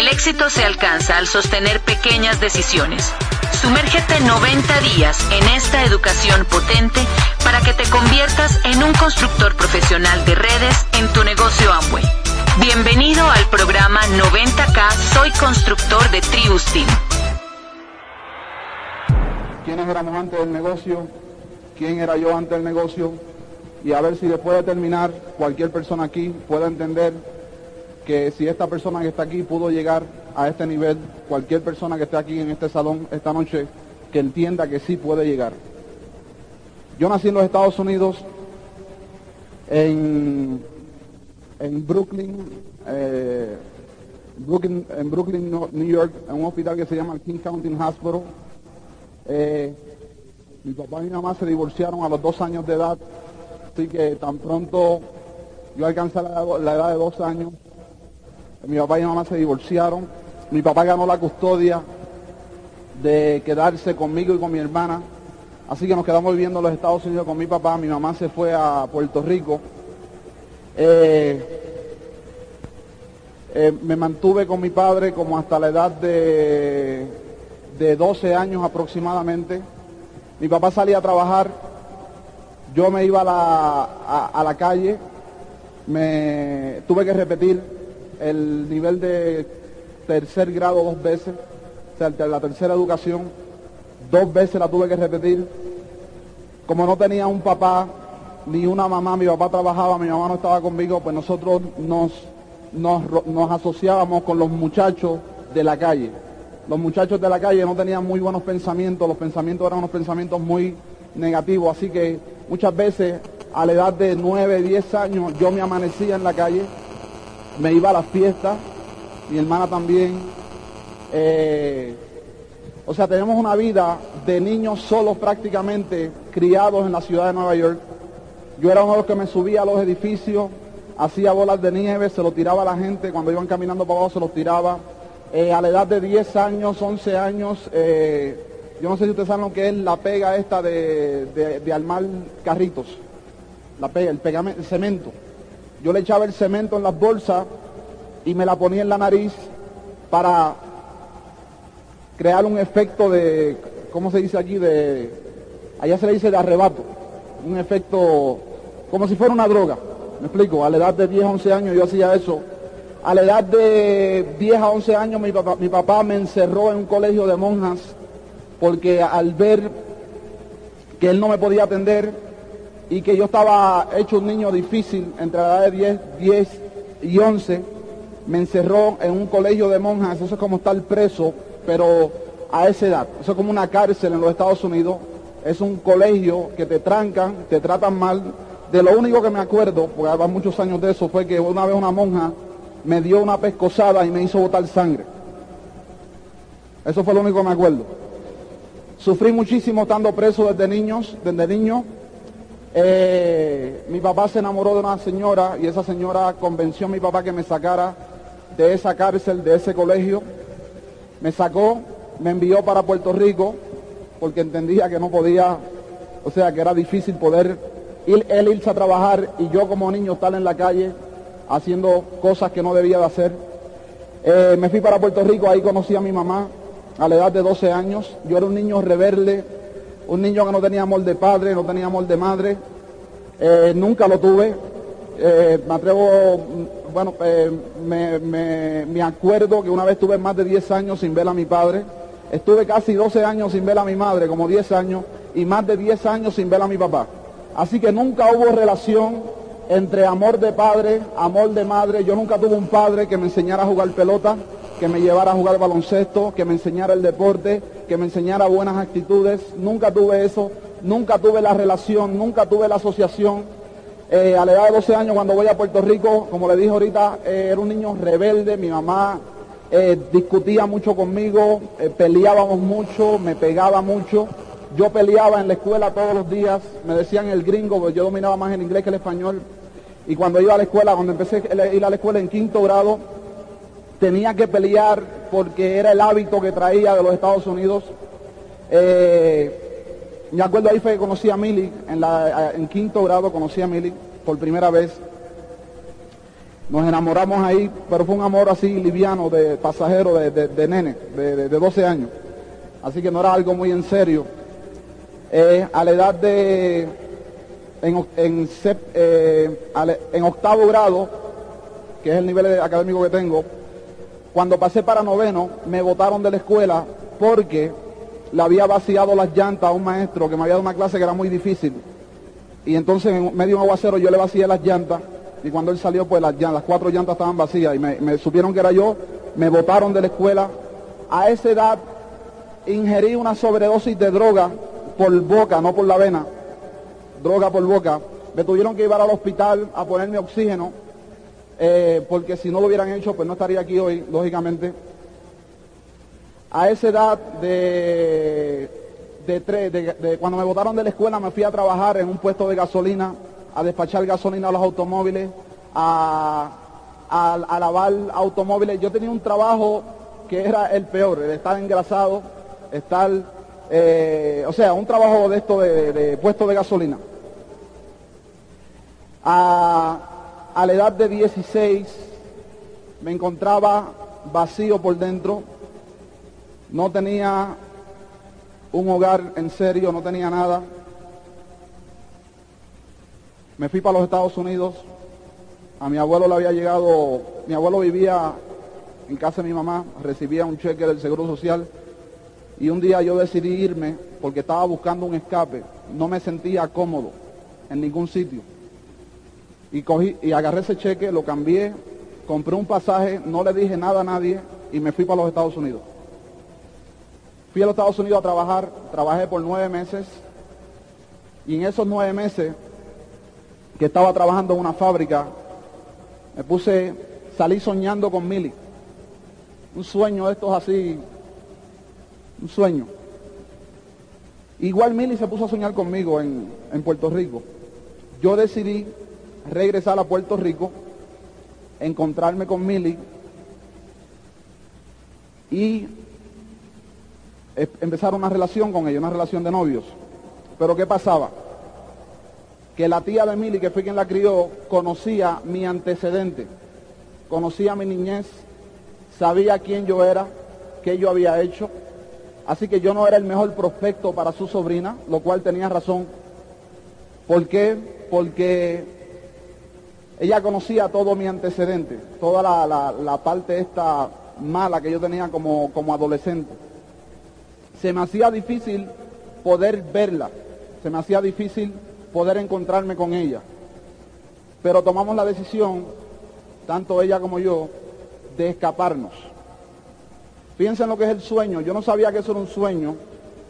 El éxito se alcanza al sostener pequeñas decisiones. Sumérgete 90 días en esta educación potente para que te conviertas en un constructor profesional de redes en tu negocio Amway. Bienvenido al programa 90K Soy Constructor de Team. ¿Quiénes éramos antes del negocio? ¿Quién era yo antes del negocio? Y a ver si después de terminar cualquier persona aquí pueda entender que si esta persona que está aquí pudo llegar a este nivel, cualquier persona que esté aquí en este salón esta noche, que entienda que sí puede llegar. Yo nací en los Estados Unidos, en, en Brooklyn, eh, Brooklyn, en Brooklyn, New York, en un hospital que se llama King County Hospital. Eh, mi papá y mi mamá se divorciaron a los dos años de edad, así que tan pronto yo alcancé la, la edad de dos años, mi papá y mi mamá se divorciaron. Mi papá ganó la custodia de quedarse conmigo y con mi hermana. Así que nos quedamos viviendo en los Estados Unidos con mi papá. Mi mamá se fue a Puerto Rico. Eh, eh, me mantuve con mi padre como hasta la edad de, de 12 años aproximadamente. Mi papá salía a trabajar. Yo me iba a la, a, la calle. Me tuve que repetir el nivel de tercer grado dos veces, o sea, la tercera educación, dos veces la tuve que repetir. Como no tenía un papá ni una mamá, mi papá trabajaba, mi mamá no estaba conmigo, pues nosotros nos, nos, nos asociábamos con los muchachos de la calle. Los muchachos de la calle no tenían muy buenos pensamientos, los pensamientos eran unos pensamientos muy negativos, así que muchas veces a la edad de 9, 10 años yo me amanecía en la calle me iba a las fiestas, mi hermana también. Eh, o sea, tenemos una vida de niños solos prácticamente, criados en la ciudad de Nueva York. Yo era uno de los que me subía a los edificios, hacía bolas de nieve, se lo tiraba a la gente, cuando iban caminando para abajo se los tiraba. Eh, a la edad de 10 años, 11 años, eh, yo no sé si ustedes saben lo que es la pega esta de, de, armar carritos, la pega, el pegamento, el cemento. Yo le echaba el cemento en las bolsas y me la ponía en la nariz para crear un efecto de, ¿cómo se dice aquí? De, allá se le dice de arrebato, un efecto como si fuera una droga. ¿Me explico? A la edad de 10, 11 años yo hacía eso. A la edad de 10 a 11 años mi papá me encerró en un colegio de monjas porque al ver que él no me podía atender, y que yo estaba hecho un niño difícil entre la edad de 10, 10 y 11, me encerró en un colegio de monjas, eso es como estar preso, pero a esa edad, eso es como una cárcel en los Estados Unidos, es un colegio que te trancan, te tratan mal. De lo único que me acuerdo, porque hace muchos años de eso, fue que una vez una monja me dio una pescosada y me hizo botar sangre. Eso fue lo único que me acuerdo. Sufrí muchísimo estando preso desde niños, desde niño, eh, mi papá se enamoró de una señora y esa señora convenció a mi papá que me sacara de esa cárcel, de ese colegio. Me sacó, me envió para Puerto Rico porque entendía que no podía, o sea, que era difícil poder ir, él irse a trabajar y yo como niño estar en la calle haciendo cosas que no debía de hacer. Eh, me fui para Puerto Rico, ahí conocí a mi mamá a la edad de 12 años. Yo era un niño rebelde, un niño que no tenía amor de padre, no tenía amor de madre, eh, nunca lo tuve. Eh, me atrevo, bueno, eh, me, me, me, acuerdo que una vez tuve más de 10 años sin ver a mi padre, estuve casi 12 años sin ver a mi madre, como 10 años, y más de 10 años sin ver a mi papá. Así que nunca hubo relación entre amor de padre, amor de madre. Yo nunca tuve un padre que me enseñara a jugar pelota, que me llevara a jugar baloncesto, que me enseñara el deporte, que me enseñara buenas actitudes. Nunca tuve eso, nunca tuve la relación, nunca tuve la asociación. Eh, a la edad de 12 años, cuando voy a Puerto Rico, como le dije ahorita, eh, era un niño rebelde, mi mamá eh, discutía mucho conmigo, peleábamos mucho, me pegaba mucho. Yo peleaba en la escuela todos los días, me decían el gringo, porque yo dominaba más el inglés que el español. Y cuando iba a la escuela, cuando empecé a ir a la escuela en quinto grado, tenía que pelear porque era el hábito que traía de los Estados Unidos. Me acuerdo ahí fue que conocí a en, la, en quinto grado conocí a Mili por primera vez. Nos enamoramos ahí, pero fue un amor así liviano, de pasajero, de, nene, de, 12 años. Así que no era algo muy en serio. Eh, a la edad de, en, eh, en octavo grado, que es el nivel académico que tengo, cuando pasé para noveno, me votaron de la escuela porque le había vaciado las llantas a un maestro que me había dado una clase que era muy difícil. Y entonces en medio de un aguacero yo le vacié las llantas y cuando él salió pues las, las cuatro llantas estaban vacías y me, supieron que era yo, me botaron de la escuela. A esa edad ingerí una sobredosis de droga por boca, no por la vena, droga por boca. Me tuvieron que llevar al hospital a ponerme oxígeno, eh, porque si no lo hubieran hecho, pues no estaría aquí hoy, lógicamente. A esa edad de, de, cuando me botaron de la escuela me fui a trabajar en un puesto de gasolina, a despachar gasolina a los automóviles, a, lavar automóviles. Yo tenía un trabajo que era el peor, el estar engrasado, estar, eh, o sea, un trabajo de esto de, puesto de gasolina. A, a la edad de 16 me encontraba vacío por dentro, no tenía un hogar en serio, no tenía nada. Me fui para los Estados Unidos. A mi abuelo le había llegado, mi abuelo vivía en casa de mi mamá, recibía un cheque del Seguro Social y un día yo decidí irme porque estaba buscando un escape. No me sentía cómodo en ningún sitio. Y cogí y agarré ese cheque, lo cambié, compré un pasaje, no le dije nada a nadie y me fui para los Estados Unidos. Fui a los Estados Unidos a trabajar, trabajé por nueve meses y en esos nueve meses que estaba trabajando en una fábrica, me puse, salí soñando con Mili. Un sueño de estos así, un sueño. Igual Mili se puso a soñar conmigo en, en Puerto Rico. Yo decidí regresar a Puerto Rico, encontrarme con Mili y empezar una relación con ella, una relación de novios. Pero ¿qué pasaba? Que la tía de Mili, que fue quien la crió, conocía mi antecedente, conocía mi niñez, sabía quién yo era, qué yo había hecho. Así que yo no era el mejor prospecto para su sobrina, lo cual tenía razón. ¿Por qué? Porque ella conocía todo mi antecedente, toda la, parte esta mala que yo tenía como, como adolescente se me hacía difícil poder verla, se me hacía difícil poder encontrarme con ella. Pero tomamos la decisión, tanto ella como yo, de escaparnos. Fíjense en lo que es el sueño. Yo no sabía que eso era un sueño,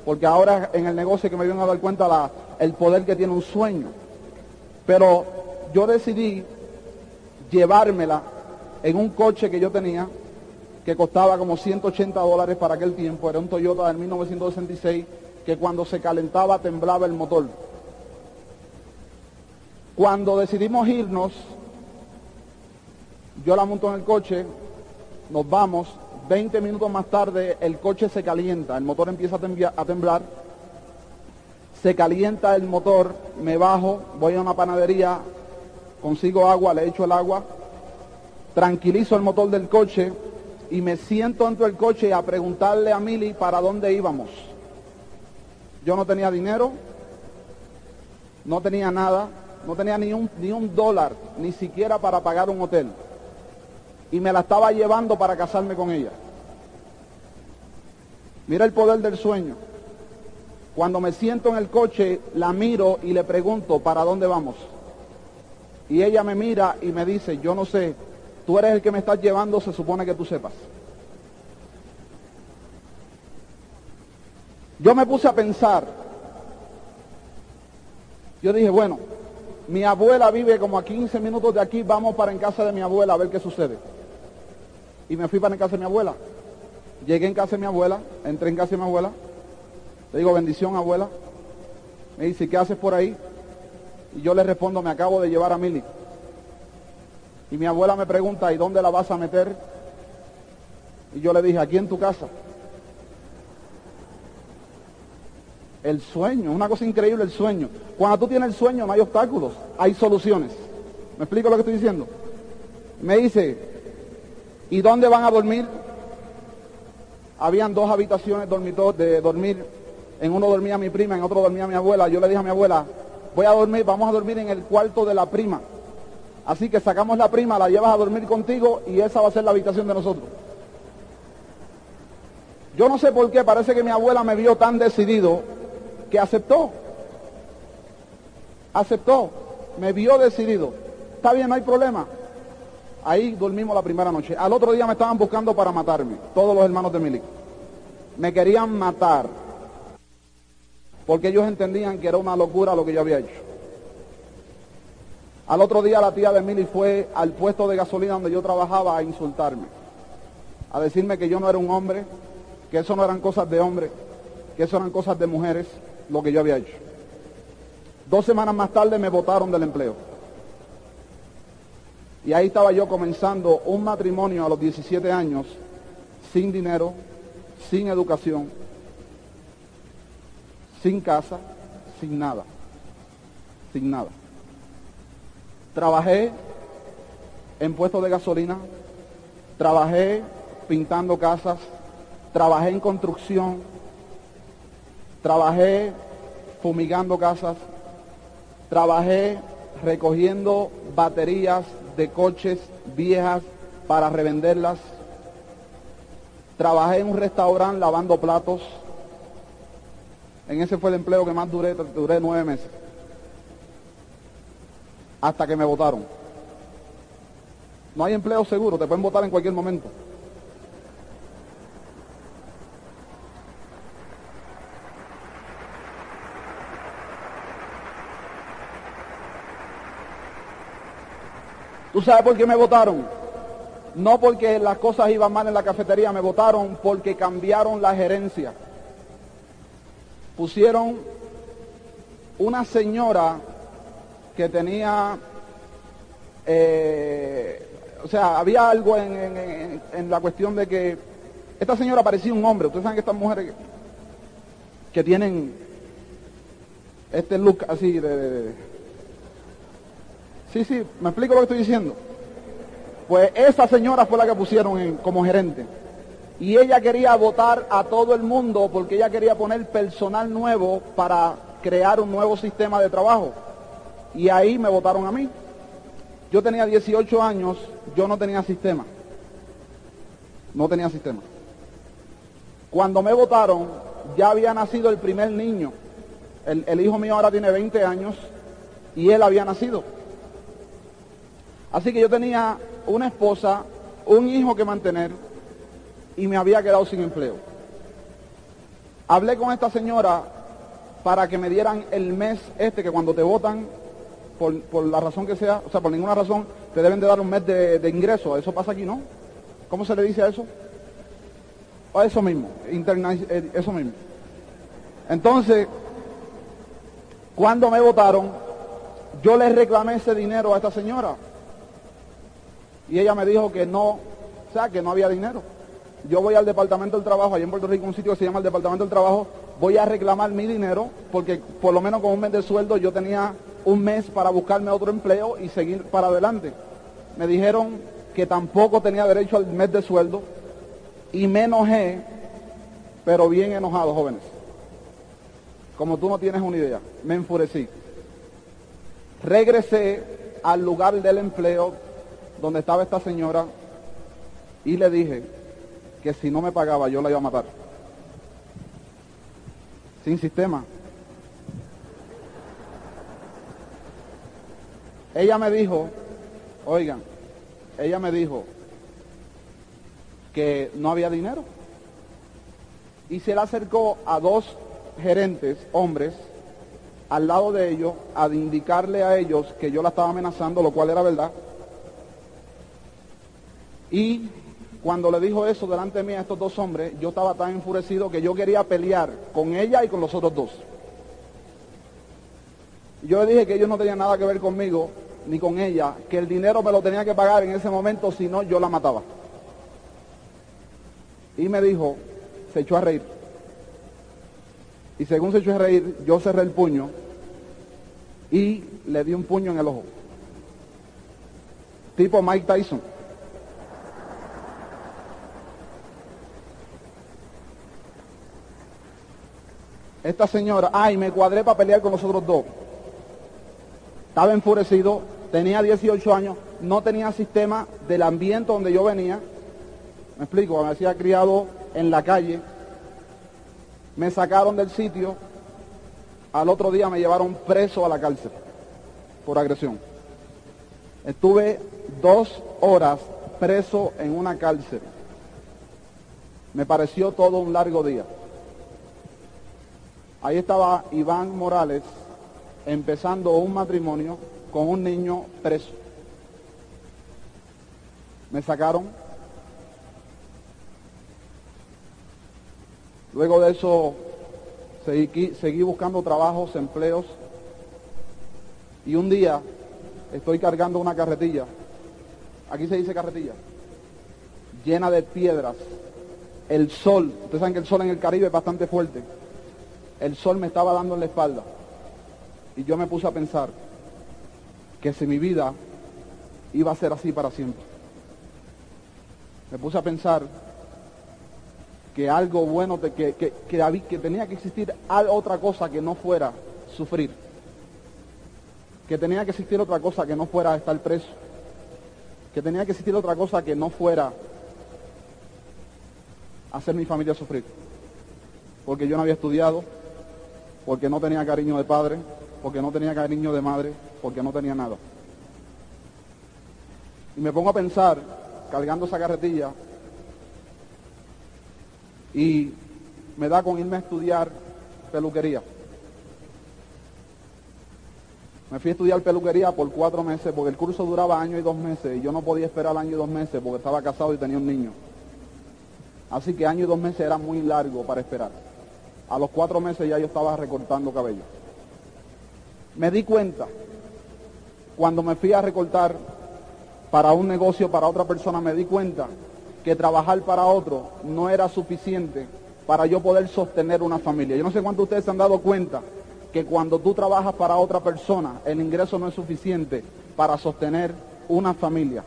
porque ahora en el negocio que me vienen a dar cuenta la, el poder que tiene un sueño. Pero yo decidí llevármela en un coche que yo tenía que costaba como 180 dólares para aquel tiempo, era un Toyota del 1966 que cuando se calentaba temblaba el motor. Cuando decidimos irnos, yo la monto en el coche, nos vamos, 20 minutos más tarde el coche se calienta, el motor empieza a temblar, se calienta el motor, me bajo, voy a una panadería, consigo agua, le echo el agua, tranquilizo el motor del coche, y me siento dentro del coche a preguntarle a Mili para dónde íbamos. Yo no tenía dinero, no tenía nada, no tenía ni un, ni un dólar, ni siquiera para pagar un hotel. Y me la estaba llevando para casarme con ella. Mira el poder del sueño. Cuando me siento en el coche, la miro y le pregunto, ¿para dónde vamos? Y ella me mira y me dice, yo no sé, tú eres el que me estás llevando, se supone que tú sepas. Yo me puse a pensar, yo dije, bueno, Mi abuela vive como a 15 minutos de aquí, vamos para en casa de mi abuela a ver qué sucede. Y me fui para en casa de mi abuela. Llegué en casa de mi abuela, entré en casa de mi abuela, le digo, bendición abuela. Me dice, ¿qué haces por ahí? Y yo le respondo, me acabo de llevar a Mili. Y mi abuela me pregunta, ¿y dónde la vas a meter? Y yo le dije, aquí en tu casa. El sueño, una cosa increíble el sueño. Cuando tú tienes el sueño no hay obstáculos, hay soluciones. ¿Me explico lo que estoy diciendo? Me dice, ¿y dónde van a dormir? Habían dos habitaciones de dormir. En uno dormía mi prima, en otro dormía mi abuela. Yo le dije a mi abuela, voy a dormir, vamos a dormir en el cuarto de la prima. Así que sacamos la prima, la llevas a dormir contigo y esa va a ser la habitación de nosotros. Yo no sé por qué, parece que mi abuela me vio tan decidido que aceptó. Aceptó, me vio decidido. Está bien, no hay problema. Ahí dormimos la primera noche. Al otro día me estaban buscando para matarme, todos los hermanos de Milik. Me querían matar, porque ellos entendían que era una locura lo que yo había hecho. Al otro día la tía de Mili fue al puesto de gasolina donde yo trabajaba a insultarme, a decirme que yo no era un hombre, que eso no eran cosas de hombre, que eso eran cosas de mujeres, lo que yo había hecho. Dos semanas más tarde me votaron del empleo. Y ahí estaba yo comenzando un matrimonio a los 17 años, sin dinero, sin educación, sin casa, sin nada, sin nada. Trabajé en puestos de gasolina, trabajé pintando casas, trabajé en construcción, trabajé fumigando casas, trabajé recogiendo baterías de coches viejas para revenderlas, trabajé en un restaurante lavando platos, en ese fue el empleo que más duré, duré nueve meses hasta que me votaron. No hay empleo seguro, te pueden votar en cualquier momento. ¿Tú sabes por qué me votaron? No porque las cosas iban mal en la cafetería, me votaron porque cambiaron la gerencia. Pusieron una señora que tenía, eh, o sea, había algo en, la cuestión de que esta señora parecía un hombre. Ustedes saben que estas mujeres que, tienen este look así de, Sí, sí, me explico lo que estoy diciendo. Pues esa señora fue la que pusieron como gerente. Y ella quería votar a todo el mundo porque ella quería poner personal nuevo para crear un nuevo sistema de trabajo y ahí me votaron a mí. Yo tenía 18 años, yo no tenía sistema. No tenía sistema. Cuando me votaron, ya había nacido el primer niño. El, el, hijo mío ahora tiene 20 años y él había nacido. Así que yo tenía una esposa, un hijo que mantener y me había quedado sin empleo. Hablé con esta señora para que me dieran el mes este que cuando te votan por, la razón que sea, o sea, por ninguna razón, te deben de dar un mes de, ingreso. Eso pasa aquí, ¿no? ¿Cómo se le dice a eso? A eso mismo, eh, eso mismo. Entonces, cuando me votaron, yo le reclamé ese dinero a esta señora. Y ella me dijo que no, o sea, que no había dinero. Yo voy al Departamento del Trabajo, allá en Puerto Rico, un sitio que se llama el Departamento del Trabajo, voy a reclamar mi dinero, porque por lo menos con un mes de sueldo yo tenía un mes para buscarme otro empleo y seguir para adelante. Me dijeron que tampoco tenía derecho al mes de sueldo y me enojé, pero bien enojado, jóvenes. Como tú no tienes una idea, me enfurecí. Regresé al lugar del empleo donde estaba esta señora y le dije que si no me pagaba yo la iba a matar. Sin sistema. Ella me dijo, oigan, ella me dijo que no había dinero. Y se le acercó a dos gerentes, hombres, al lado de ellos a indicarle a ellos que yo la estaba amenazando, lo cual era verdad. Y cuando le dijo eso delante de mí a estos dos hombres, yo estaba tan enfurecido que yo quería pelear con ella y con los otros dos. Yo le dije que ellos no tenían nada que ver conmigo ni con ella, que el dinero me lo tenía que pagar en ese momento, si no yo la mataba. Y me dijo, se echó a reír. Y según se echó a reír, yo cerré el puño y le di un puño en el ojo. Tipo Mike Tyson. Esta señora, ay, me cuadré para pelear con los otros dos. Estaba enfurecido, tenía 18 años, no tenía sistema del ambiente donde yo venía. Me explico, me hacía criado en la calle. Me sacaron del sitio. Al otro día me llevaron preso a la cárcel por agresión. Estuve dos horas preso en una cárcel. Me pareció todo un largo día. Ahí estaba Iván Morales empezando un matrimonio con un niño preso. Me sacaron. Luego de eso seguí, buscando trabajos, empleos. Y un día estoy cargando una carretilla. Aquí se dice carretilla. Llena de piedras. El sol, ustedes saben que el sol en el Caribe es bastante fuerte. El sol me estaba dando en la espalda. Y yo me puse a pensar que si mi vida iba a ser así para siempre. Me puse a pensar que algo bueno, que, que, que, tenía que existir otra cosa que no fuera sufrir. Que tenía que existir otra cosa que no fuera estar preso. Que tenía que existir otra cosa que no fuera hacer mi familia sufrir. Porque yo no había estudiado, porque no tenía cariño de padre, porque no tenía cariño de madre, porque no tenía nada. Y me pongo a pensar, cargando esa carretilla, y me da con irme a estudiar peluquería. Me fui a estudiar peluquería por cuatro meses porque el curso duraba año y dos meses y yo no podía esperar año y dos meses porque estaba casado y tenía un niño. Así que año y dos meses era muy largo para esperar. A los cuatro meses ya yo estaba recortando cabello. Me di cuenta, cuando me fui a recortar para un negocio, para otra persona, me di cuenta que trabajar para otro no era suficiente para yo poder sostener una familia. Yo no sé cuántos de ustedes se han dado cuenta que cuando tú trabajas para otra persona, el ingreso no es suficiente para sostener una familia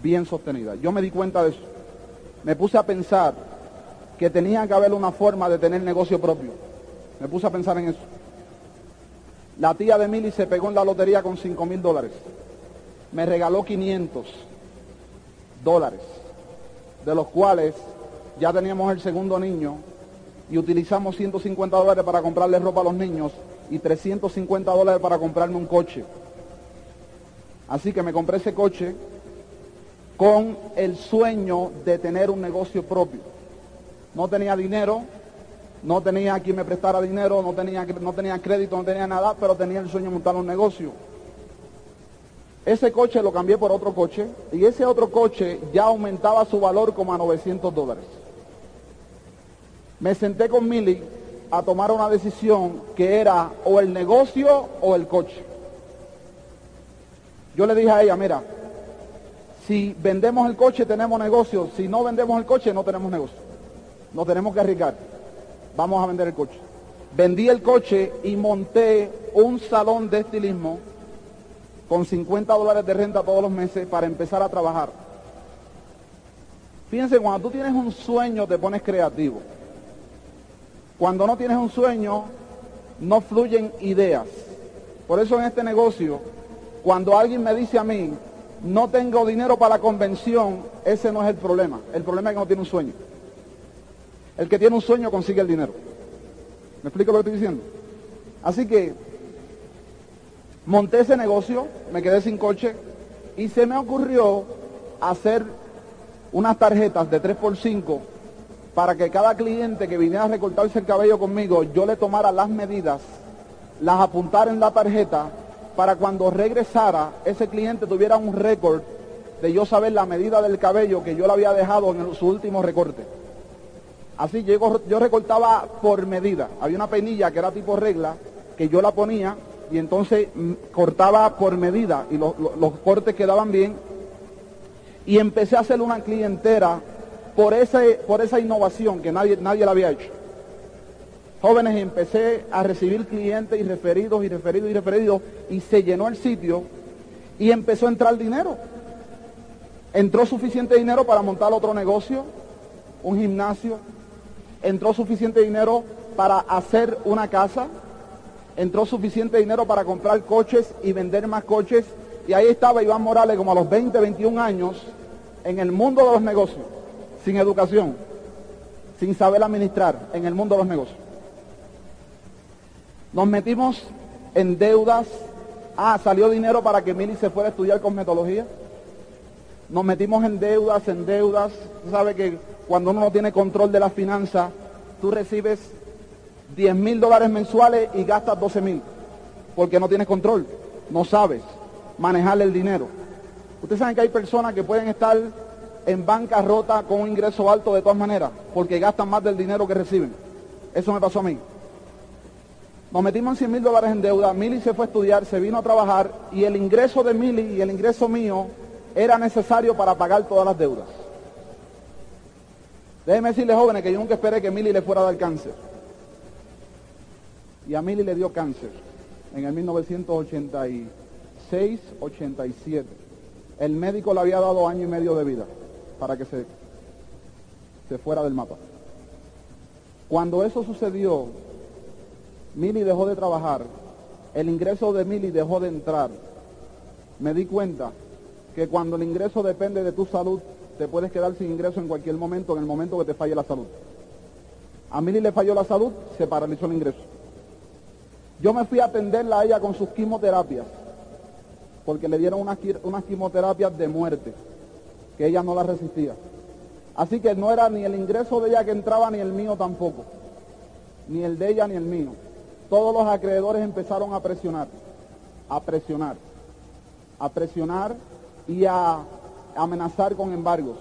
bien sostenida. Yo me di cuenta de eso. Me puse a pensar que tenía que haber una forma de tener negocio propio. Me puse a pensar en eso. La tía de Mili se pegó en la lotería con 5 mil dólares. Me regaló 500 dólares, de los cuales ya teníamos el segundo niño y utilizamos 150 dólares para comprarle ropa a los niños y 350 dólares para comprarme un coche. Así que me compré ese coche con el sueño de tener un negocio propio. No tenía dinero, no tenía quien me prestara dinero, no tenía, no tenía crédito, no tenía nada, pero tenía el sueño de montar un negocio. Ese coche lo cambié por otro coche y ese otro coche ya aumentaba su valor como a 900 dólares. Me senté con Milly a tomar una decisión que era o el negocio o el coche. Yo le dije a ella, mira, si vendemos el coche tenemos negocio, si no vendemos el coche no tenemos negocio. No tenemos que arriesgar vamos a vender el coche. Vendí el coche y monté un salón de estilismo con 50 dólares de renta todos los meses para empezar a trabajar. Fíjense, cuando tú tienes un sueño te pones creativo. Cuando no tienes un sueño, no fluyen ideas. Por eso en este negocio, cuando alguien me dice a mí, no tengo dinero para la convención, ese no es el problema. El problema es que no tiene un sueño. El que tiene un sueño consigue el dinero. ¿Me explico lo que estoy diciendo? Así que monté ese negocio, me quedé sin coche y se me ocurrió hacer unas tarjetas de 3x5 para que cada cliente que viniera a recortarse el cabello conmigo, yo le tomara las medidas las apuntara en la tarjeta para cuando regresara ese cliente tuviera un récord de yo saber la medida del cabello que yo le había dejado en su último recorte. Así yo, yo recortaba por medida. Había una peinilla que era tipo regla, que yo la ponía y entonces mm, cortaba por medida y los cortes quedaban bien. Y empecé a hacer una clientela por, ese, por esa innovación que nadie, nadie la había hecho. Jóvenes, empecé a recibir clientes y referidos y referidos y referidos y se llenó el sitio y empezó a entrar dinero. Entró suficiente dinero para montar otro negocio, un gimnasio, entró suficiente dinero para hacer una casa, entró suficiente dinero para comprar coches y vender más coches. Y ahí estaba Iván Morales como a los 20, 21 años en el mundo de los negocios, sin educación, sin saber administrar en el mundo de los negocios. Nos metimos en deudas. Ah, salió dinero para que Mili se fuera a estudiar cosmetología. Nos metimos en deudas, en deudas. sabe que cuando uno no tiene control de la finanza, tú recibes 10 mil dólares mensuales y gastas 12 mil, porque no tienes control, no sabes manejar el dinero. Ustedes saben que hay personas que pueden estar en bancarrota con un ingreso alto de todas maneras, porque gastan más del dinero que reciben. Eso me pasó a mí. Nos metimos en 100 mil dólares en deuda, Mili se fue a estudiar, se vino a trabajar y el ingreso de Mili y el ingreso mío era necesario para pagar todas las deudas. Déjenme decirles, jóvenes, que yo nunca esperé que Mili le fuera a dar cáncer. Y a Mili le dio cáncer en el 1986-87. El médico le había dado año y medio de vida para que se, se fuera del mapa. Cuando eso sucedió, Mili dejó de trabajar, el ingreso de Mili dejó de entrar. Me di cuenta que cuando el ingreso depende de tu salud, te puedes quedar sin ingreso en cualquier momento, en el momento que te falle la salud. A Mili le falló la salud, se paralizó el ingreso. Yo me fui a atenderla a ella con sus quimioterapias, porque le dieron unas, unas quimioterapias de muerte, que ella no las resistía. Así que no era ni el ingreso de ella que entraba, ni el mío tampoco. Ni el de ella, ni el mío. Todos los acreedores empezaron a presionar, a presionar, a presionar y a amenazar con embargos.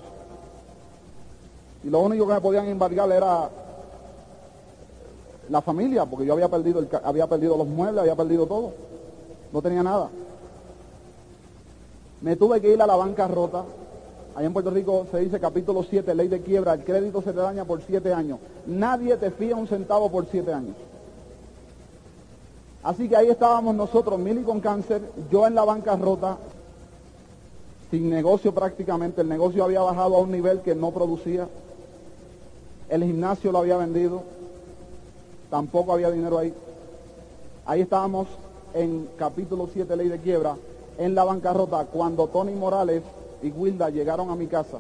Y lo único que me podían embargar era la familia, porque yo había perdido, el, había perdido los muebles, había perdido todo. No tenía nada. Me tuve que ir a la bancarrota. Allá en Puerto Rico se dice capítulo 7, ley de quiebra, el crédito se te daña por siete años. Nadie te fía un centavo por siete años. Así que ahí estábamos nosotros, Mili con cáncer, yo en la bancarrota, sin negocio prácticamente, el negocio había bajado a un nivel que no producía, el gimnasio lo había vendido, tampoco había dinero ahí. Ahí estábamos en capítulo 7, ley de quiebra, en la bancarrota, cuando Tony Morales y Wilda llegaron a mi casa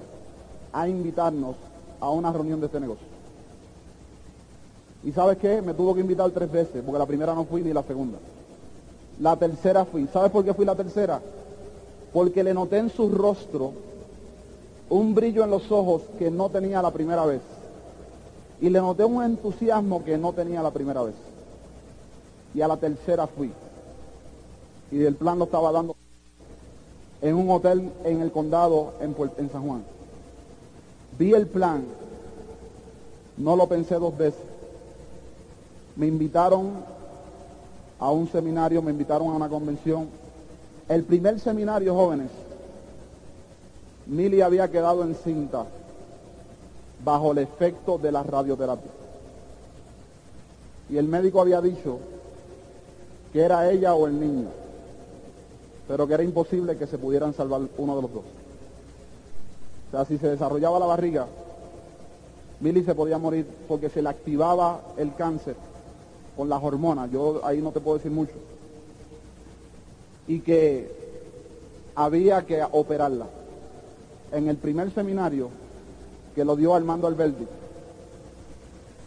a invitarnos a una reunión de este negocio. Y sabes qué, me tuvo que invitar tres veces, porque la primera no fui ni la segunda. La tercera fui. ¿Sabes por qué fui la tercera? Porque le noté en su rostro un brillo en los ojos que no tenía la primera vez. Y le noté un entusiasmo que no tenía la primera vez. Y a la tercera fui. Y el plan lo estaba dando en un hotel en el condado en, San Juan. Vi el plan, no lo pensé dos veces. Me invitaron a un seminario, me invitaron a una convención el primer seminario, jóvenes, Mili había quedado encinta bajo el efecto de la radioterapia. Y el médico había dicho que era ella o el niño, pero que era imposible que se pudieran salvar uno de los dos. O sea, si se desarrollaba la barriga, Mili se podía morir porque se le activaba el cáncer con las hormonas. Yo ahí no te puedo decir mucho y que había que operarla. En el primer seminario que lo dio Armando Alberti,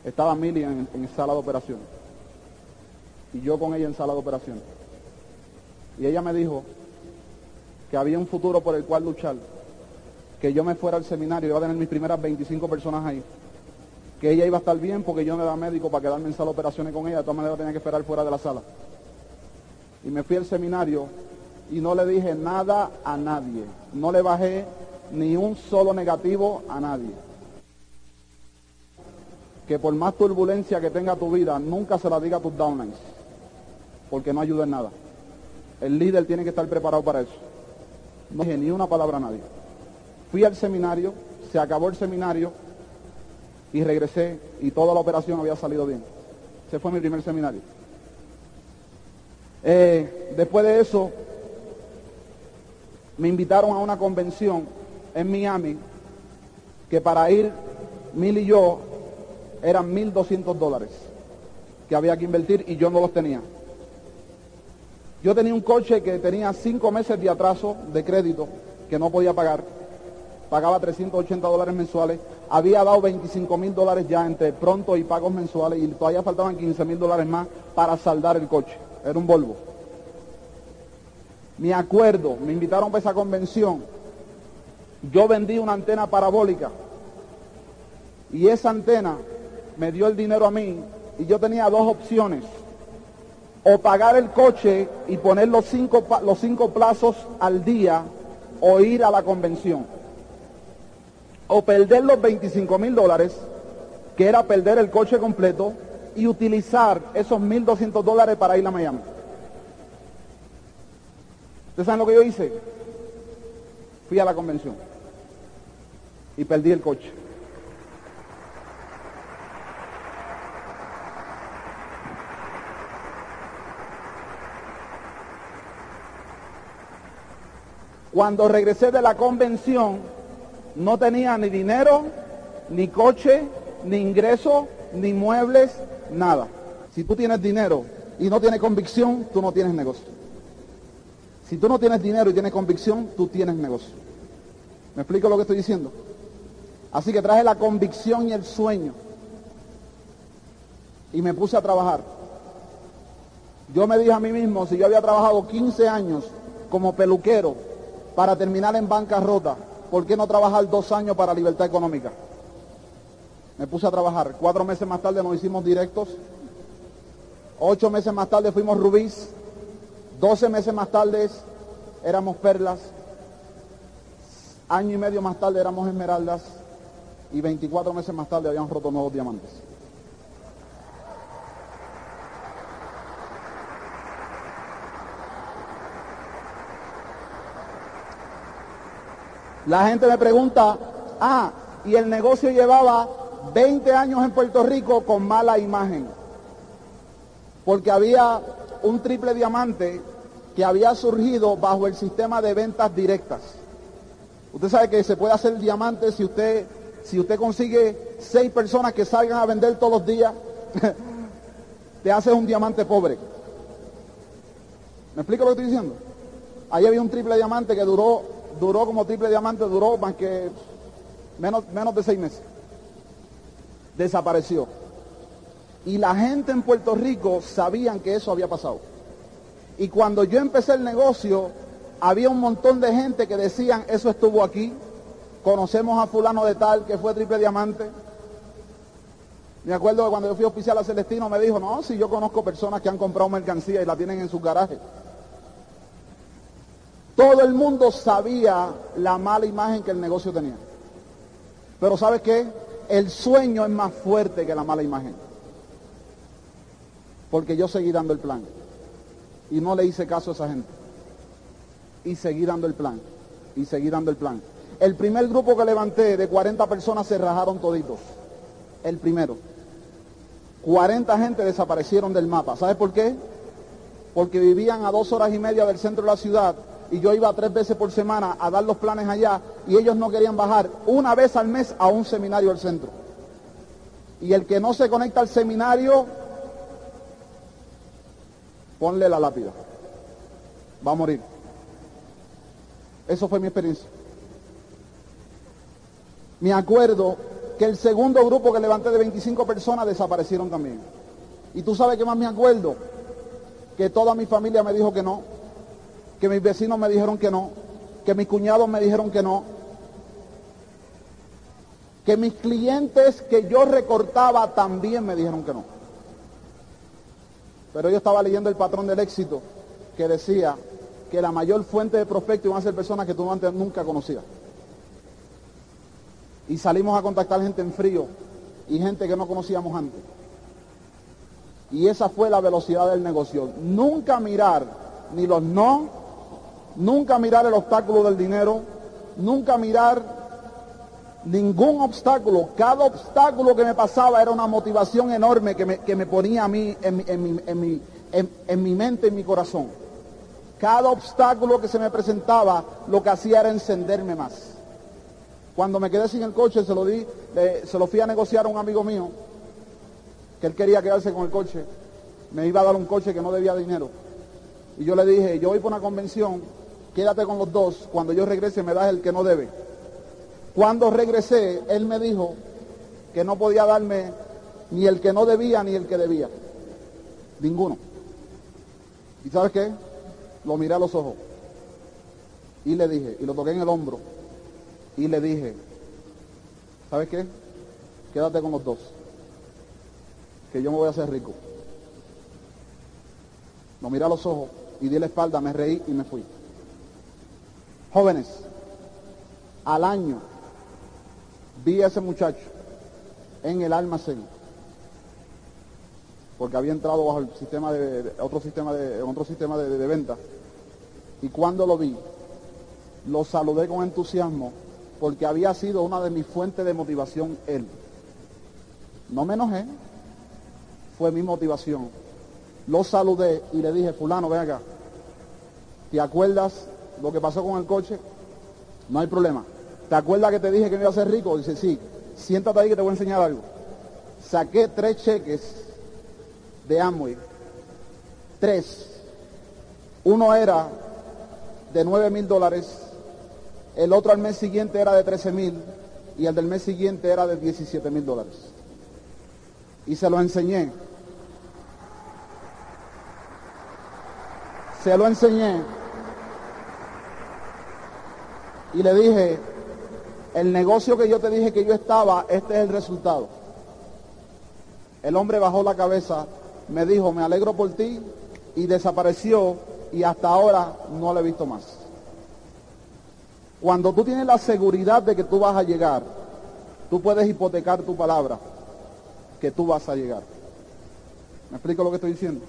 estaba Mili en, en sala de operación y yo con ella en sala de operación. Y ella me dijo que había un futuro por el cual luchar, que yo me fuera al seminario, iba a tener mis primeras 25 personas ahí, que ella iba a estar bien porque yo no era médico para quedarme en sala de operaciones con ella, de todas maneras tenía que esperar fuera de la sala. Y me fui al seminario y no le dije nada a nadie. No le bajé ni un solo negativo a nadie. Que por más turbulencia que tenga tu vida, nunca se la diga a tus downlines, porque no ayuda en nada. El líder tiene que estar preparado para eso. No dije ni una palabra a nadie. Fui al seminario, se acabó el seminario y regresé y toda la operación había salido bien. Ese fue mi primer seminario. Eh, después de eso, me invitaron a una convención en Miami que para ir Mil y yo eran 1.200 dólares que había que invertir y yo no los tenía. Yo tenía un coche que tenía cinco meses de atraso de crédito que no podía pagar. Pagaba 380 dólares mensuales. Había dado 25 mil dólares ya entre pronto y pagos mensuales y todavía faltaban 15 mil dólares más para saldar el coche. Era un Volvo. Me acuerdo, me invitaron para esa convención. Yo vendí una antena parabólica y esa antena me dio el dinero a mí y yo tenía dos opciones. O pagar el coche y poner los cinco, los cinco plazos al día o ir a la convención. O perder los 25 mil dólares, que era perder el coche completo, y utilizar esos 1.200 dólares para ir a Miami. ¿Ustedes saben lo que yo hice? Fui a la convención y perdí el coche. Cuando regresé de la convención, no tenía ni dinero, ni coche, ni ingreso, ni muebles, nada. Si tú tienes dinero y no tienes convicción, tú no tienes negocio. Si tú no tienes dinero y tienes convicción, tú tienes negocio. ¿Me explico lo que estoy diciendo? Así que traje la convicción y el sueño y me puse a trabajar. Yo me dije a mí mismo, si yo había trabajado 15 años como peluquero para terminar en bancarrota, ¿por qué no trabajar dos años para libertad económica? Me puse a trabajar. Cuatro meses más tarde nos hicimos directos. Ocho meses más tarde fuimos rubíes. 12 meses más tarde éramos perlas, año y medio más tarde éramos esmeraldas y 24 meses más tarde habíamos roto nuevos diamantes. La gente me pregunta, ah, y el negocio llevaba 20 años en Puerto Rico con mala imagen, porque había un triple diamante que había surgido bajo el sistema de ventas directas. Usted sabe que se puede hacer diamante si usted, si usted consigue seis personas que salgan a vender todos los días, te hace un diamante pobre. ¿Me explico lo que estoy diciendo? Ahí había un triple diamante que duró, duró como triple diamante, duró más que menos, menos de seis meses. Desapareció. Y la gente en Puerto Rico sabían que eso había pasado. Y cuando yo empecé el negocio, había un montón de gente que decían, eso estuvo aquí, conocemos a fulano de tal que fue triple diamante. Me acuerdo que cuando yo fui oficial a Celestino me dijo, no, si yo conozco personas que han comprado mercancía y la tienen en sus garajes. Todo el mundo sabía la mala imagen que el negocio tenía. Pero ¿sabes qué? El sueño es más fuerte que la mala imagen porque yo seguí dando el plan. Y no le hice caso a esa gente. Y seguí dando el plan. Y seguí dando el plan. El primer grupo que levanté de 40 personas se rajaron toditos. El primero. 40 gente desaparecieron del mapa. ¿Sabes por qué? Porque vivían a dos horas y media del centro de la ciudad y yo iba tres veces por semana a dar los planes allá y ellos no querían bajar una vez al mes a un seminario al centro. Y el que no se conecta al seminario ponle la lápida. Va a morir. Eso fue mi experiencia. Me acuerdo que el segundo grupo que levanté de 25 personas desaparecieron también. Y tú sabes qué más me acuerdo? Que toda mi familia me dijo que no, que mis vecinos me dijeron que no, que mis cuñados me dijeron que no, que mis clientes que yo recortaba también me dijeron que no. Pero yo estaba leyendo el patrón del éxito que decía que la mayor fuente de prospectos iban a ser personas que tú antes nunca conocías. Y salimos a contactar gente en frío y gente que no conocíamos antes. Y esa fue la velocidad del negocio. Nunca mirar ni los no, nunca mirar el obstáculo del dinero, nunca mirar ningún obstáculo. Cada obstáculo que me pasaba era una motivación enorme que me, ponía a mí en, mi, en mi mente, en mi corazón. Cada obstáculo que se me presentaba lo que hacía era encenderme más. Cuando me quedé sin el coche, se lo di, se lo fui a negociar a un amigo mío, que él quería quedarse con el coche. Me iba a dar un coche que no debía dinero. Y yo le dije, yo voy por una convención, quédate con los dos, cuando yo regrese me das el que no debe. Cuando regresé, él me dijo que no podía darme ni el que no debía ni el que debía. Ninguno. ¿Y sabes qué? Lo miré a los ojos. Y le dije, y lo toqué en el hombro y le dije, ¿sabes qué? Quédate con los dos, que yo me voy a hacer rico. Lo miré a los ojos y di la espalda, me reí y me fui. Jóvenes, al año vi a ese muchacho en el almacén, porque había entrado bajo el sistema de, otro sistema de otro sistema de venta. Y cuando lo vi, lo saludé con entusiasmo porque había sido una de mis fuentes de motivación él. No me enojé, fue mi motivación. Lo saludé y le dije, fulano, ven acá. ¿Te acuerdas lo que pasó con el coche? No hay problema. ¿Te acuerdas que te dije que me iba a hacer rico? Dice, sí, siéntate ahí que te voy a enseñar algo. Saqué tres cheques de Amway. Tres. Uno era de nueve mil dólares el otro al mes siguiente era de 13 mil y el del mes siguiente era de 17 mil dólares. Y se lo enseñé. Se lo enseñé. Y le dije, el negocio que yo te dije que yo estaba, este es el resultado. El hombre bajó la cabeza, me dijo, me alegro por ti, y desapareció, y hasta ahora no lo he visto más. Cuando tú tienes la seguridad de que tú vas a llegar, tú puedes hipotecar tu palabra, que tú vas a llegar. ¿Me explico lo que estoy diciendo?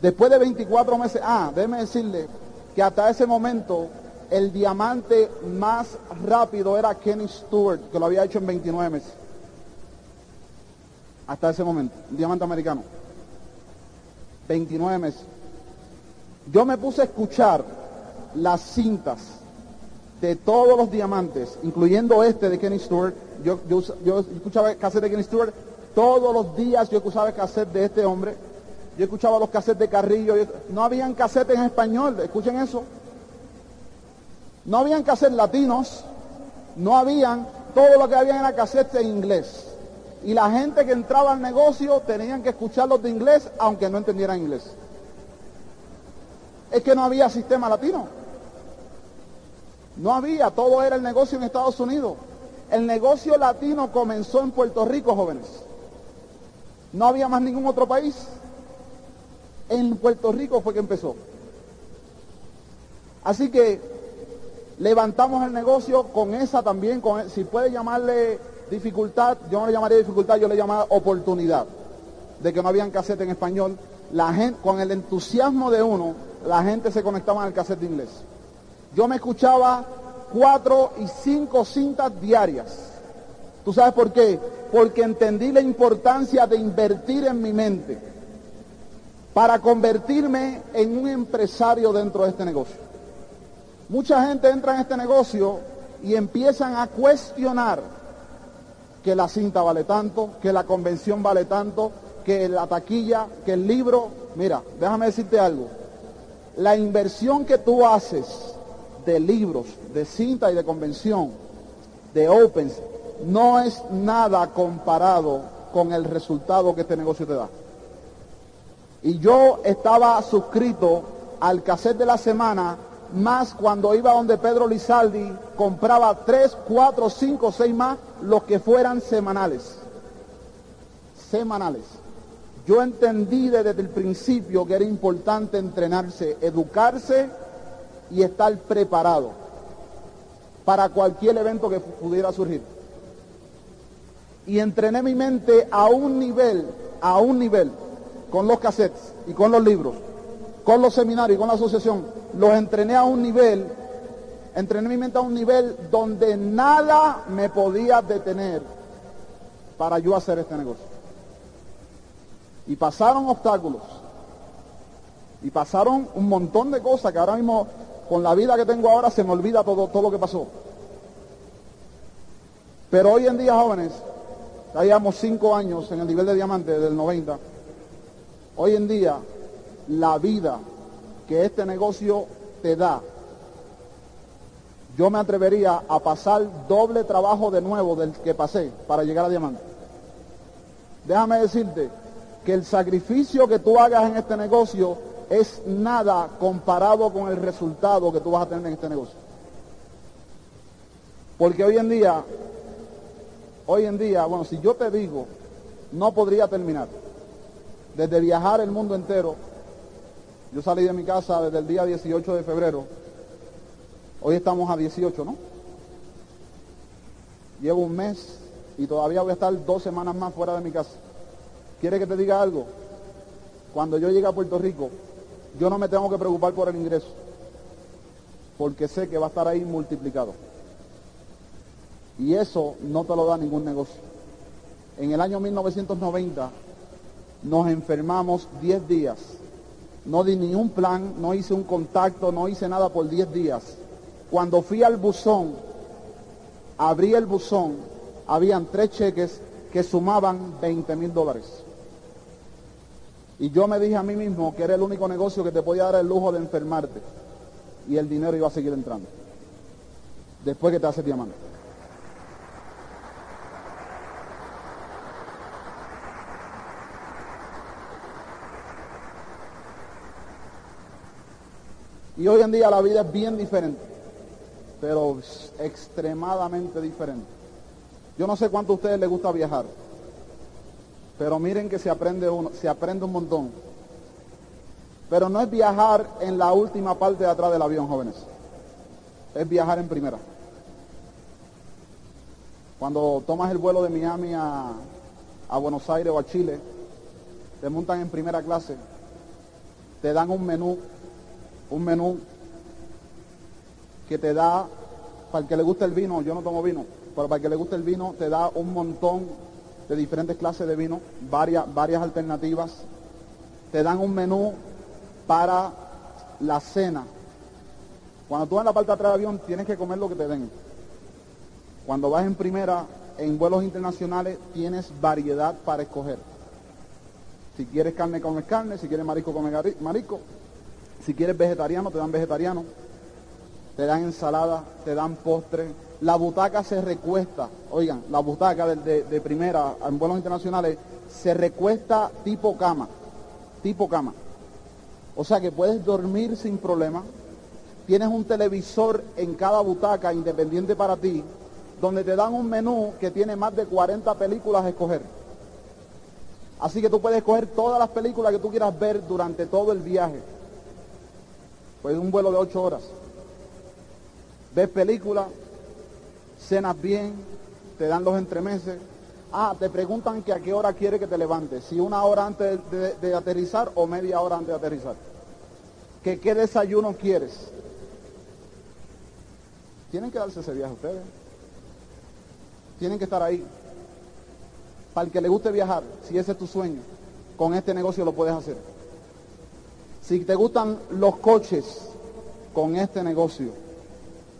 Después de 24 meses, ah, déjeme decirle que hasta ese momento el diamante más rápido era Kenny Stewart, que lo había hecho en 29 meses. Hasta ese momento, un diamante americano. 29 meses. Yo me puse a escuchar las cintas de todos los diamantes, incluyendo este de Kenny Stewart, yo, yo, escuchaba cassette de Kenny Stewart, todos los días yo escuchaba el cassette de este hombre, yo escuchaba los cassettes de Carrillo, no habían cassettes en español, escuchen eso, no habían cassettes latinos, no habían, todo lo que había era cassettes en inglés. Y la gente que entraba al negocio tenían que escucharlos de inglés, aunque no entendieran inglés. Es que no había sistema latino. No había, todo era el negocio en Estados Unidos. El negocio latino comenzó en Puerto Rico, jóvenes. No había más ningún otro país. En Puerto Rico fue que empezó. Así que levantamos el negocio con esa también, con, si puede llamarle dificultad, yo no le llamaría dificultad, yo le llamaría oportunidad, de que no habían cassette en español. La gente, con el entusiasmo de uno, la gente se conectaba al cassette de inglés. Yo me escuchaba cuatro y cinco cintas diarias. ¿Tú sabes por qué? Porque entendí la importancia de invertir en mi mente para convertirme en un empresario dentro de este negocio. Mucha gente entra en este negocio y empiezan a cuestionar que la cinta vale tanto, que la convención vale tanto, que la taquilla, que el libro. Mira, déjame decirte algo. La inversión que tú haces de libros, de cinta y de convención, de Opens, no es nada comparado con el resultado que este negocio te da. Y yo estaba suscrito al cassette de la semana, más cuando iba donde Pedro Lizaldi, compraba tres, cuatro, cinco, seis más, los que fueran semanales. Semanales. Yo entendí desde el principio que era importante entrenarse, educarse y estar preparado para cualquier evento que pudiera surgir. Y entrené mi mente a un nivel, a un nivel, con los cassettes y con los libros, con los seminarios y con la asociación, los entrené a un nivel, entrené mi mente a un nivel donde nada me podía detener para yo hacer este negocio. Y pasaron obstáculos. Y pasaron un montón de cosas que ahora mismo, con la vida que tengo ahora, se me olvida todo, todo lo que pasó. Pero hoy en día, jóvenes, ya llevamos cinco años en el nivel de diamante del 90. Hoy en día, la vida que este negocio te da, yo me atrevería a pasar doble trabajo de nuevo del que pasé para llegar a diamante. Déjame decirte que el sacrificio que tú hagas en este negocio es nada comparado con el resultado que tú vas a tener en este negocio. Porque hoy en día, hoy en día, bueno, si yo te digo, no podría terminar. Desde viajar el mundo entero, yo salí de mi casa desde el día 18 de febrero, hoy estamos a 18, ¿no? Llevo un mes y todavía voy a estar dos semanas más fuera de mi casa. ¿Quiere que te diga algo? Cuando yo llegue a Puerto Rico, yo no me tengo que preocupar por el ingreso, porque sé que va a estar ahí multiplicado. Y eso no te lo da ningún negocio. En el año 1990 nos enfermamos 10 días. No di ni un plan, no hice un contacto, no hice nada por 10 días. Cuando fui al buzón, abrí el buzón, habían tres cheques que sumaban 20 mil dólares. Y yo me dije a mí mismo que era el único negocio que te podía dar el lujo de enfermarte. Y el dinero iba a seguir entrando. Después que te hace diamante. Y hoy en día la vida es bien diferente, pero extremadamente diferente. Yo no sé cuánto a ustedes les gusta viajar. Pero miren que se aprende, uno, se aprende un montón. Pero no es viajar en la última parte de atrás del avión, jóvenes. Es viajar en primera. Cuando tomas el vuelo de Miami a, a Buenos Aires o a Chile, te montan en primera clase, te dan un menú, un menú que te da, para el que le gusta el vino, yo no tomo vino, pero para el que le gusta el vino, te da un montón de diferentes clases de vino, varias, varias alternativas. Te dan un menú para la cena. Cuando tú en la parte de atrás del avión, tienes que comer lo que te den. Cuando vas en primera, en vuelos internacionales, tienes variedad para escoger. Si quieres carne, comes carne. Si quieres marisco, comes marisco. Si quieres vegetariano, te dan vegetariano. Te dan ensalada, te dan postre, la butaca se recuesta, oigan, la butaca de, primera en vuelos internacionales se recuesta tipo cama, tipo cama. O sea que puedes dormir sin problema. Tienes un televisor en cada butaca independiente para ti, donde te dan un menú que tiene más de 40 películas a escoger. Así que tú puedes escoger todas las películas que tú quieras ver durante todo el viaje. Pues un vuelo de 8 horas. Ves películas, cenas bien, te dan los entremeses. Ah, te preguntan que a qué hora quiere que te levantes, si una hora antes de, aterrizar o media hora antes de aterrizar. Que qué desayuno quieres. Tienen que darse ese viaje ustedes. Tienen que estar ahí. Para el que le guste viajar, si ese es tu sueño, con este negocio lo puedes hacer. Si te gustan los coches, con este negocio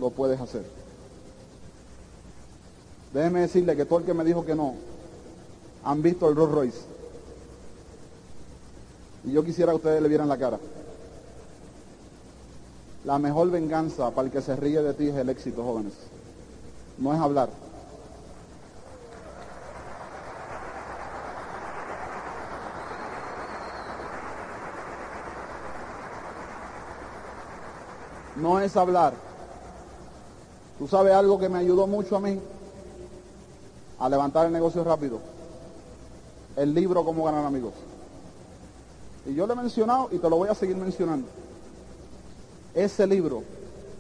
lo puedes hacer. Déjeme decirle que todo el que me dijo que no, han visto el Rolls Royce. Y yo quisiera que ustedes le vieran la cara. La mejor venganza para el que se ríe de ti es el éxito, jóvenes. No es hablar. No es hablar. Tú sabes algo que me ayudó mucho a mí a levantar el negocio rápido. El libro Cómo ganar amigos. Y yo lo he mencionado y te lo voy a seguir mencionando. Ese libro,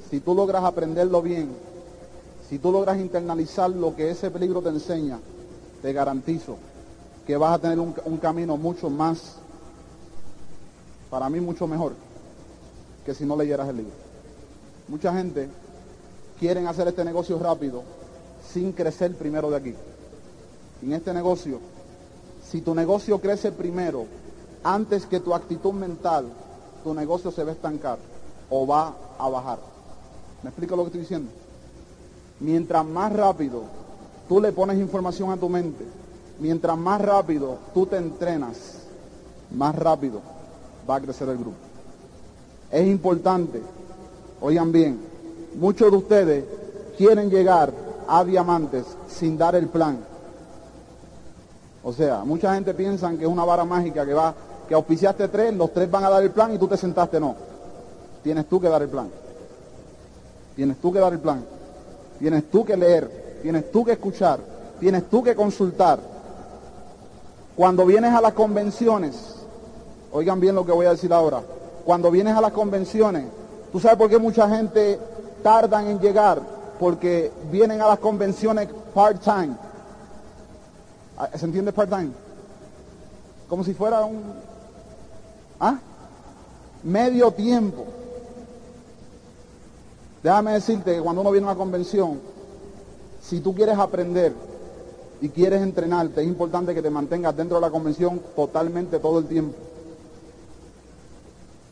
si tú logras aprenderlo bien, si tú logras internalizar lo que ese libro te enseña, te garantizo que vas a tener un, un camino mucho más, para mí mucho mejor, que si no leyeras el libro. Mucha gente quieren hacer este negocio rápido sin crecer primero de aquí. En este negocio, si tu negocio crece primero, antes que tu actitud mental, tu negocio se va a estancar o va a bajar. ¿Me explico lo que estoy diciendo? Mientras más rápido tú le pones información a tu mente, mientras más rápido tú te entrenas, más rápido va a crecer el grupo. Es importante, oigan bien, muchos de ustedes quieren llegar a diamantes sin dar el plan. O sea, mucha gente piensa que es una vara mágica que va, que auspiciaste tres, los tres van a dar el plan y tú te sentaste, no. Tienes tú que dar el plan. Tienes tú que dar el plan. Tienes tú que leer. Tienes tú que escuchar. Tienes tú que consultar. Cuando vienes a las convenciones, oigan bien lo que voy a decir ahora. Cuando vienes a las convenciones, ¿tú sabes por qué mucha gente tardan en llegar? Porque vienen a las convenciones part-time. ¿Se entiende part-time? Como si fuera un... ¿Ah? Medio tiempo. Déjame decirte que cuando uno viene a una convención, si tú quieres aprender y quieres entrenarte, es importante que te mantengas dentro de la convención totalmente todo el tiempo.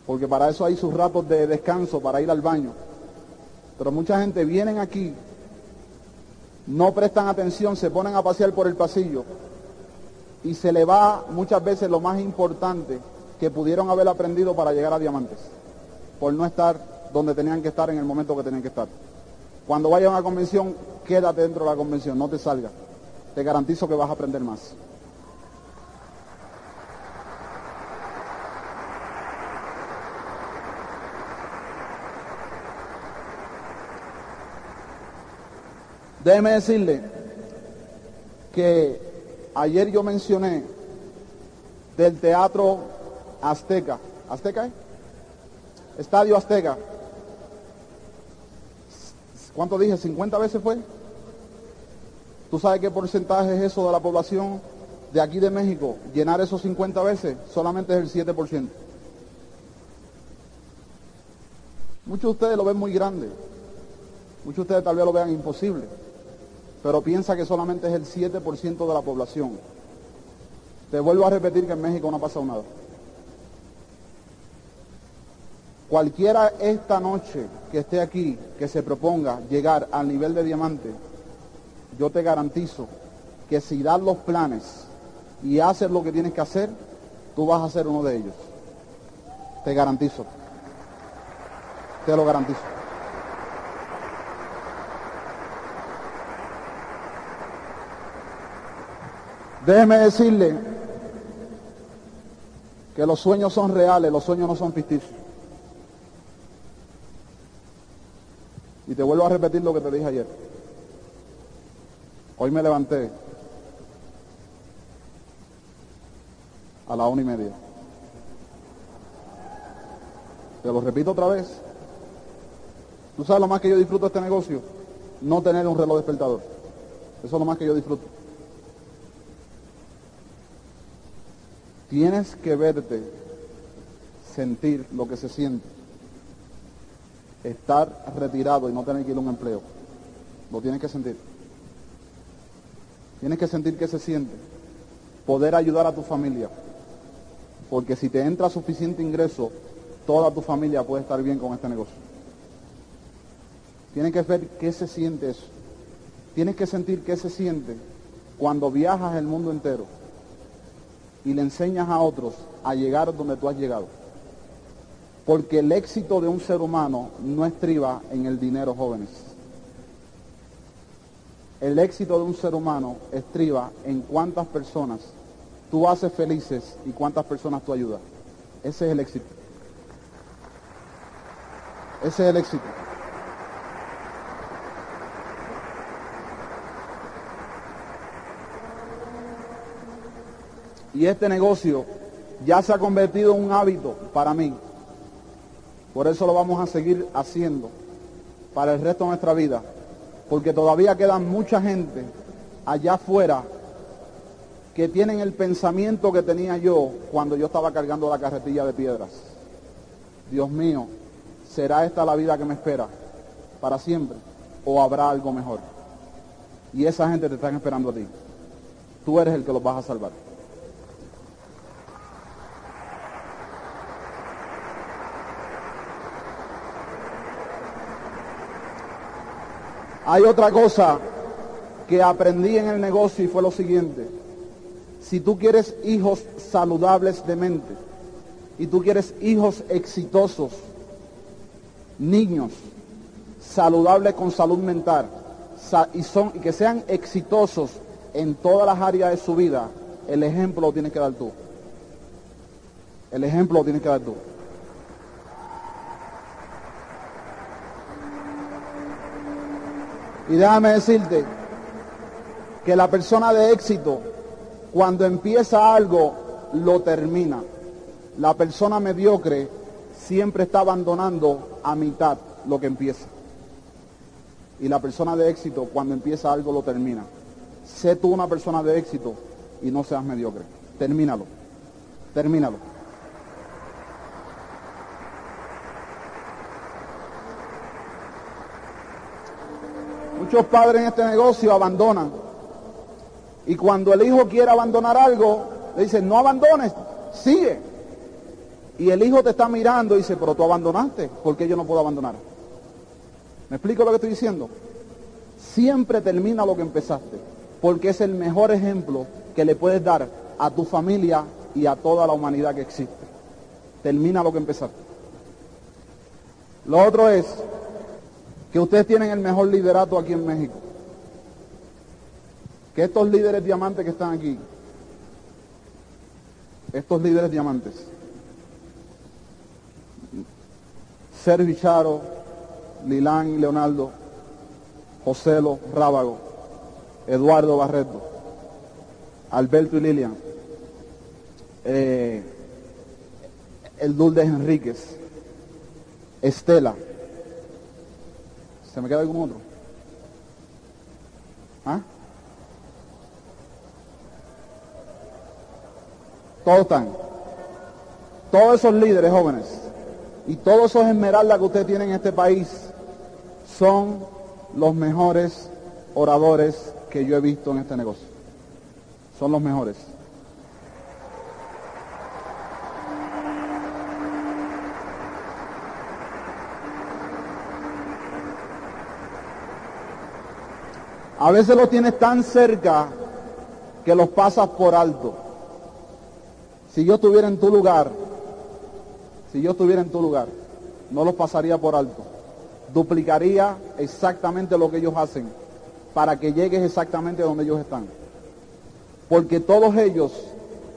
Porque para eso hay sus ratos de descanso, para ir al baño. Pero mucha gente vienen aquí, no prestan atención, se ponen a pasear por el pasillo y se le va muchas veces lo más importante que pudieron haber aprendido para llegar a diamantes, por no estar donde tenían que estar en el momento que tenían que estar. Cuando vayas a una convención, quédate dentro de la convención, no te salgas. Te garantizo que vas a aprender más. Déjeme decirle que ayer yo mencioné del teatro Azteca. ¿Azteca? Estadio Azteca. ¿Cuánto dije? ¿50 veces fue? ¿Tú sabes qué porcentaje es eso de la población de aquí de México? Llenar esos 50 veces solamente es el 7%. Muchos de ustedes lo ven muy grande. Muchos de ustedes tal vez lo vean imposible. Pero piensa que solamente es el 7% de la población. Te vuelvo a repetir que en México no ha pasado nada. Cualquiera esta noche que esté aquí, que se proponga llegar al nivel de diamante, yo te garantizo que si das los planes y haces lo que tienes que hacer, tú vas a ser uno de ellos. Te garantizo. Te lo garantizo. Déjeme decirle que los sueños son reales, los sueños no son ficticios. Y te vuelvo a repetir lo que te dije ayer. Hoy me levanté a la una y media. Te lo repito otra vez. ¿Tú sabes lo más que yo disfruto de este negocio? No tener un reloj despertador. Eso es lo más que yo disfruto. Tienes que verte, sentir lo que se siente estar retirado y no tener que ir a un empleo. Lo tienes que sentir. Tienes que sentir que se siente. Poder ayudar a tu familia. Porque si te entra suficiente ingreso, toda tu familia puede estar bien con este negocio. Tienes que ver qué se siente eso. Tienes que sentir qué se siente cuando viajas el mundo entero y le enseñas a otros a llegar donde tú has llegado. Porque el éxito de un ser humano no estriba en el dinero, jóvenes. El éxito de un ser humano estriba en cuántas personas tú haces felices y cuántas personas tú ayudas. Ese es el éxito. Ese es el éxito. Y este negocio ya se ha convertido en un hábito para mí. Por eso lo vamos a seguir haciendo para el resto de nuestra vida, porque todavía quedan mucha gente allá afuera que tienen el pensamiento que tenía yo cuando yo estaba cargando la carretilla de piedras. Dios mío, ¿será esta la vida que me espera para siempre o habrá algo mejor? Y esa gente te está esperando a ti. Tú eres el que los vas a salvar. Hay otra cosa que aprendí en el negocio y fue lo siguiente. Si tú quieres hijos saludables de mente y tú quieres hijos exitosos, niños saludables con salud mental y, son, y que sean exitosos en todas las áreas de su vida, el ejemplo lo tienes que dar tú. El ejemplo lo tienes que dar tú. Y déjame decirte que la persona de éxito, cuando empieza algo, lo termina. La persona mediocre siempre está abandonando a mitad lo que empieza. Y la persona de éxito, cuando empieza algo, lo termina. Sé tú una persona de éxito y no seas mediocre. Termínalo. Termínalo. Muchos padres en este negocio abandonan. Y cuando el hijo quiere abandonar algo, le dicen, no abandones, sigue. Y el hijo te está mirando y dice, pero tú abandonaste, ¿por qué yo no puedo abandonar? ¿Me explico lo que estoy diciendo? Siempre termina lo que empezaste, porque es el mejor ejemplo que le puedes dar a tu familia y a toda la humanidad que existe. Termina lo que empezaste. Lo otro es, que ustedes tienen el mejor liderato aquí en México. Que estos líderes diamantes que están aquí, estos líderes diamantes, Sergio Charo, Lilán y Leonardo, Joselo Rábago, Eduardo Barreto, Alberto y Lilian, eh, el Dulde Enríquez, Estela, ¿Se me queda algún otro? ¿Ah? Todos están. Todos esos líderes jóvenes y todos esos esmeraldas que ustedes tienen en este país son los mejores oradores que yo he visto en este negocio. Son los mejores. A veces los tienes tan cerca que los pasas por alto. Si yo estuviera en tu lugar, si yo estuviera en tu lugar, no los pasaría por alto. Duplicaría exactamente lo que ellos hacen para que llegues exactamente donde ellos están. Porque todos ellos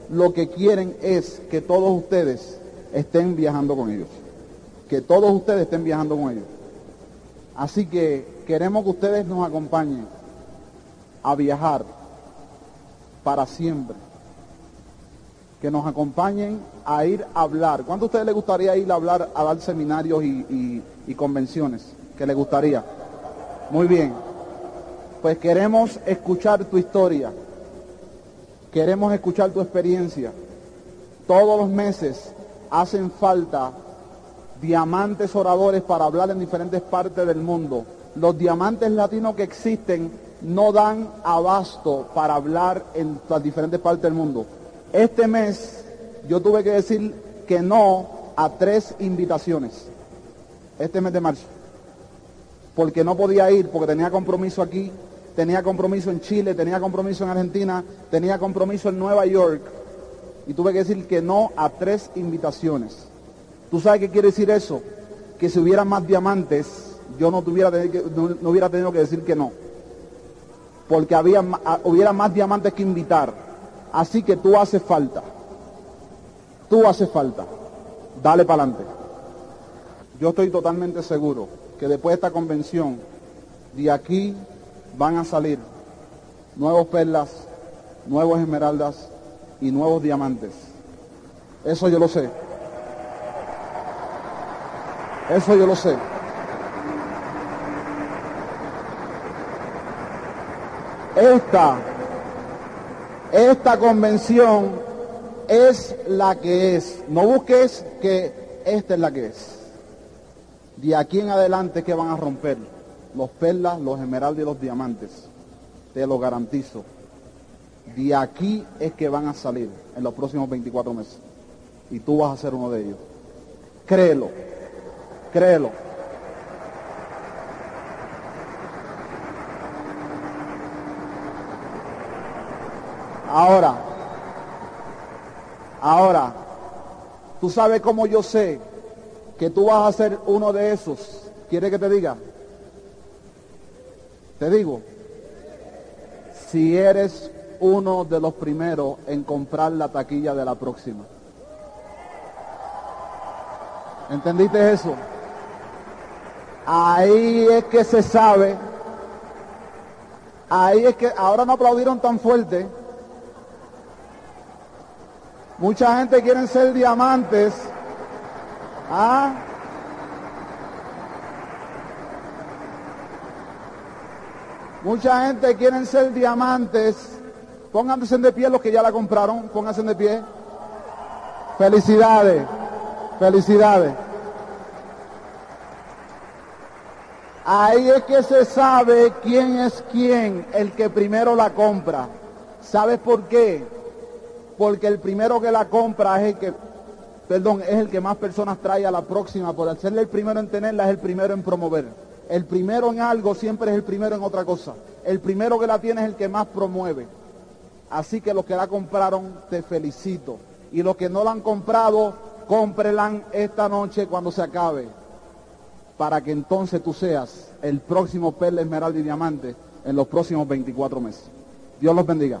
lo que quieren es que todos ustedes estén viajando con ellos. Que todos ustedes estén viajando con ellos. Así que queremos que ustedes nos acompañen a viajar para siempre. Que nos acompañen a ir a hablar. ¿Cuánto a ustedes les gustaría ir a hablar, a dar seminarios y, y convenciones? ¿Que les gustaría? Muy bien. Pues queremos escuchar tu historia. Queremos escuchar tu experiencia. Todos los meses hacen falta diamantes oradores para hablar en diferentes partes del mundo. Los diamantes latinos que existen no dan abasto para hablar en las diferentes partes del mundo. Este mes yo tuve que decir que no a tres invitaciones, este mes de marzo, porque no podía ir, porque tenía compromiso aquí, tenía compromiso en Chile, tenía compromiso en Argentina, tenía compromiso en Nueva York, y tuve que decir que no a tres invitaciones. ¿Tú sabes qué quiere decir eso? Que si hubiera más diamantes, yo no, tuviera, no hubiera tenido que decir que no porque había, hubiera más diamantes que invitar. Así que tú haces falta. Tú haces falta. Dale para adelante. Yo estoy totalmente seguro que después de esta convención, de aquí van a salir nuevos perlas, nuevos esmeraldas y nuevos diamantes. Eso yo lo sé. Eso yo lo sé. Esta, esta convención es la que es. No busques que esta es la que es. De aquí en adelante que van a romper los perlas, los esmeraldas y los diamantes. Te lo garantizo. De aquí es que van a salir en los próximos 24 meses. Y tú vas a ser uno de ellos. Créelo. Créelo. Ahora, ahora, tú sabes cómo yo sé que tú vas a ser uno de esos. ¿Quiere que te diga? Te digo, si eres uno de los primeros en comprar la taquilla de la próxima. ¿Entendiste eso? Ahí es que se sabe, ahí es que ahora no aplaudieron tan fuerte. Mucha gente quiere ser diamantes. ¿Ah? Mucha gente quiere ser diamantes. Pónganse de pie los que ya la compraron. Pónganse de pie. Felicidades. Felicidades. Ahí es que se sabe quién es quién, el que primero la compra. ¿Sabes por qué? Porque el primero que la compra es el que, perdón, es el que más personas trae a la próxima. Por hacerle el primero en tenerla es el primero en promover. El primero en algo siempre es el primero en otra cosa. El primero que la tiene es el que más promueve. Así que los que la compraron, te felicito. Y los que no la han comprado, cómprelan esta noche cuando se acabe. Para que entonces tú seas el próximo perla, esmeralda y diamante en los próximos 24 meses. Dios los bendiga.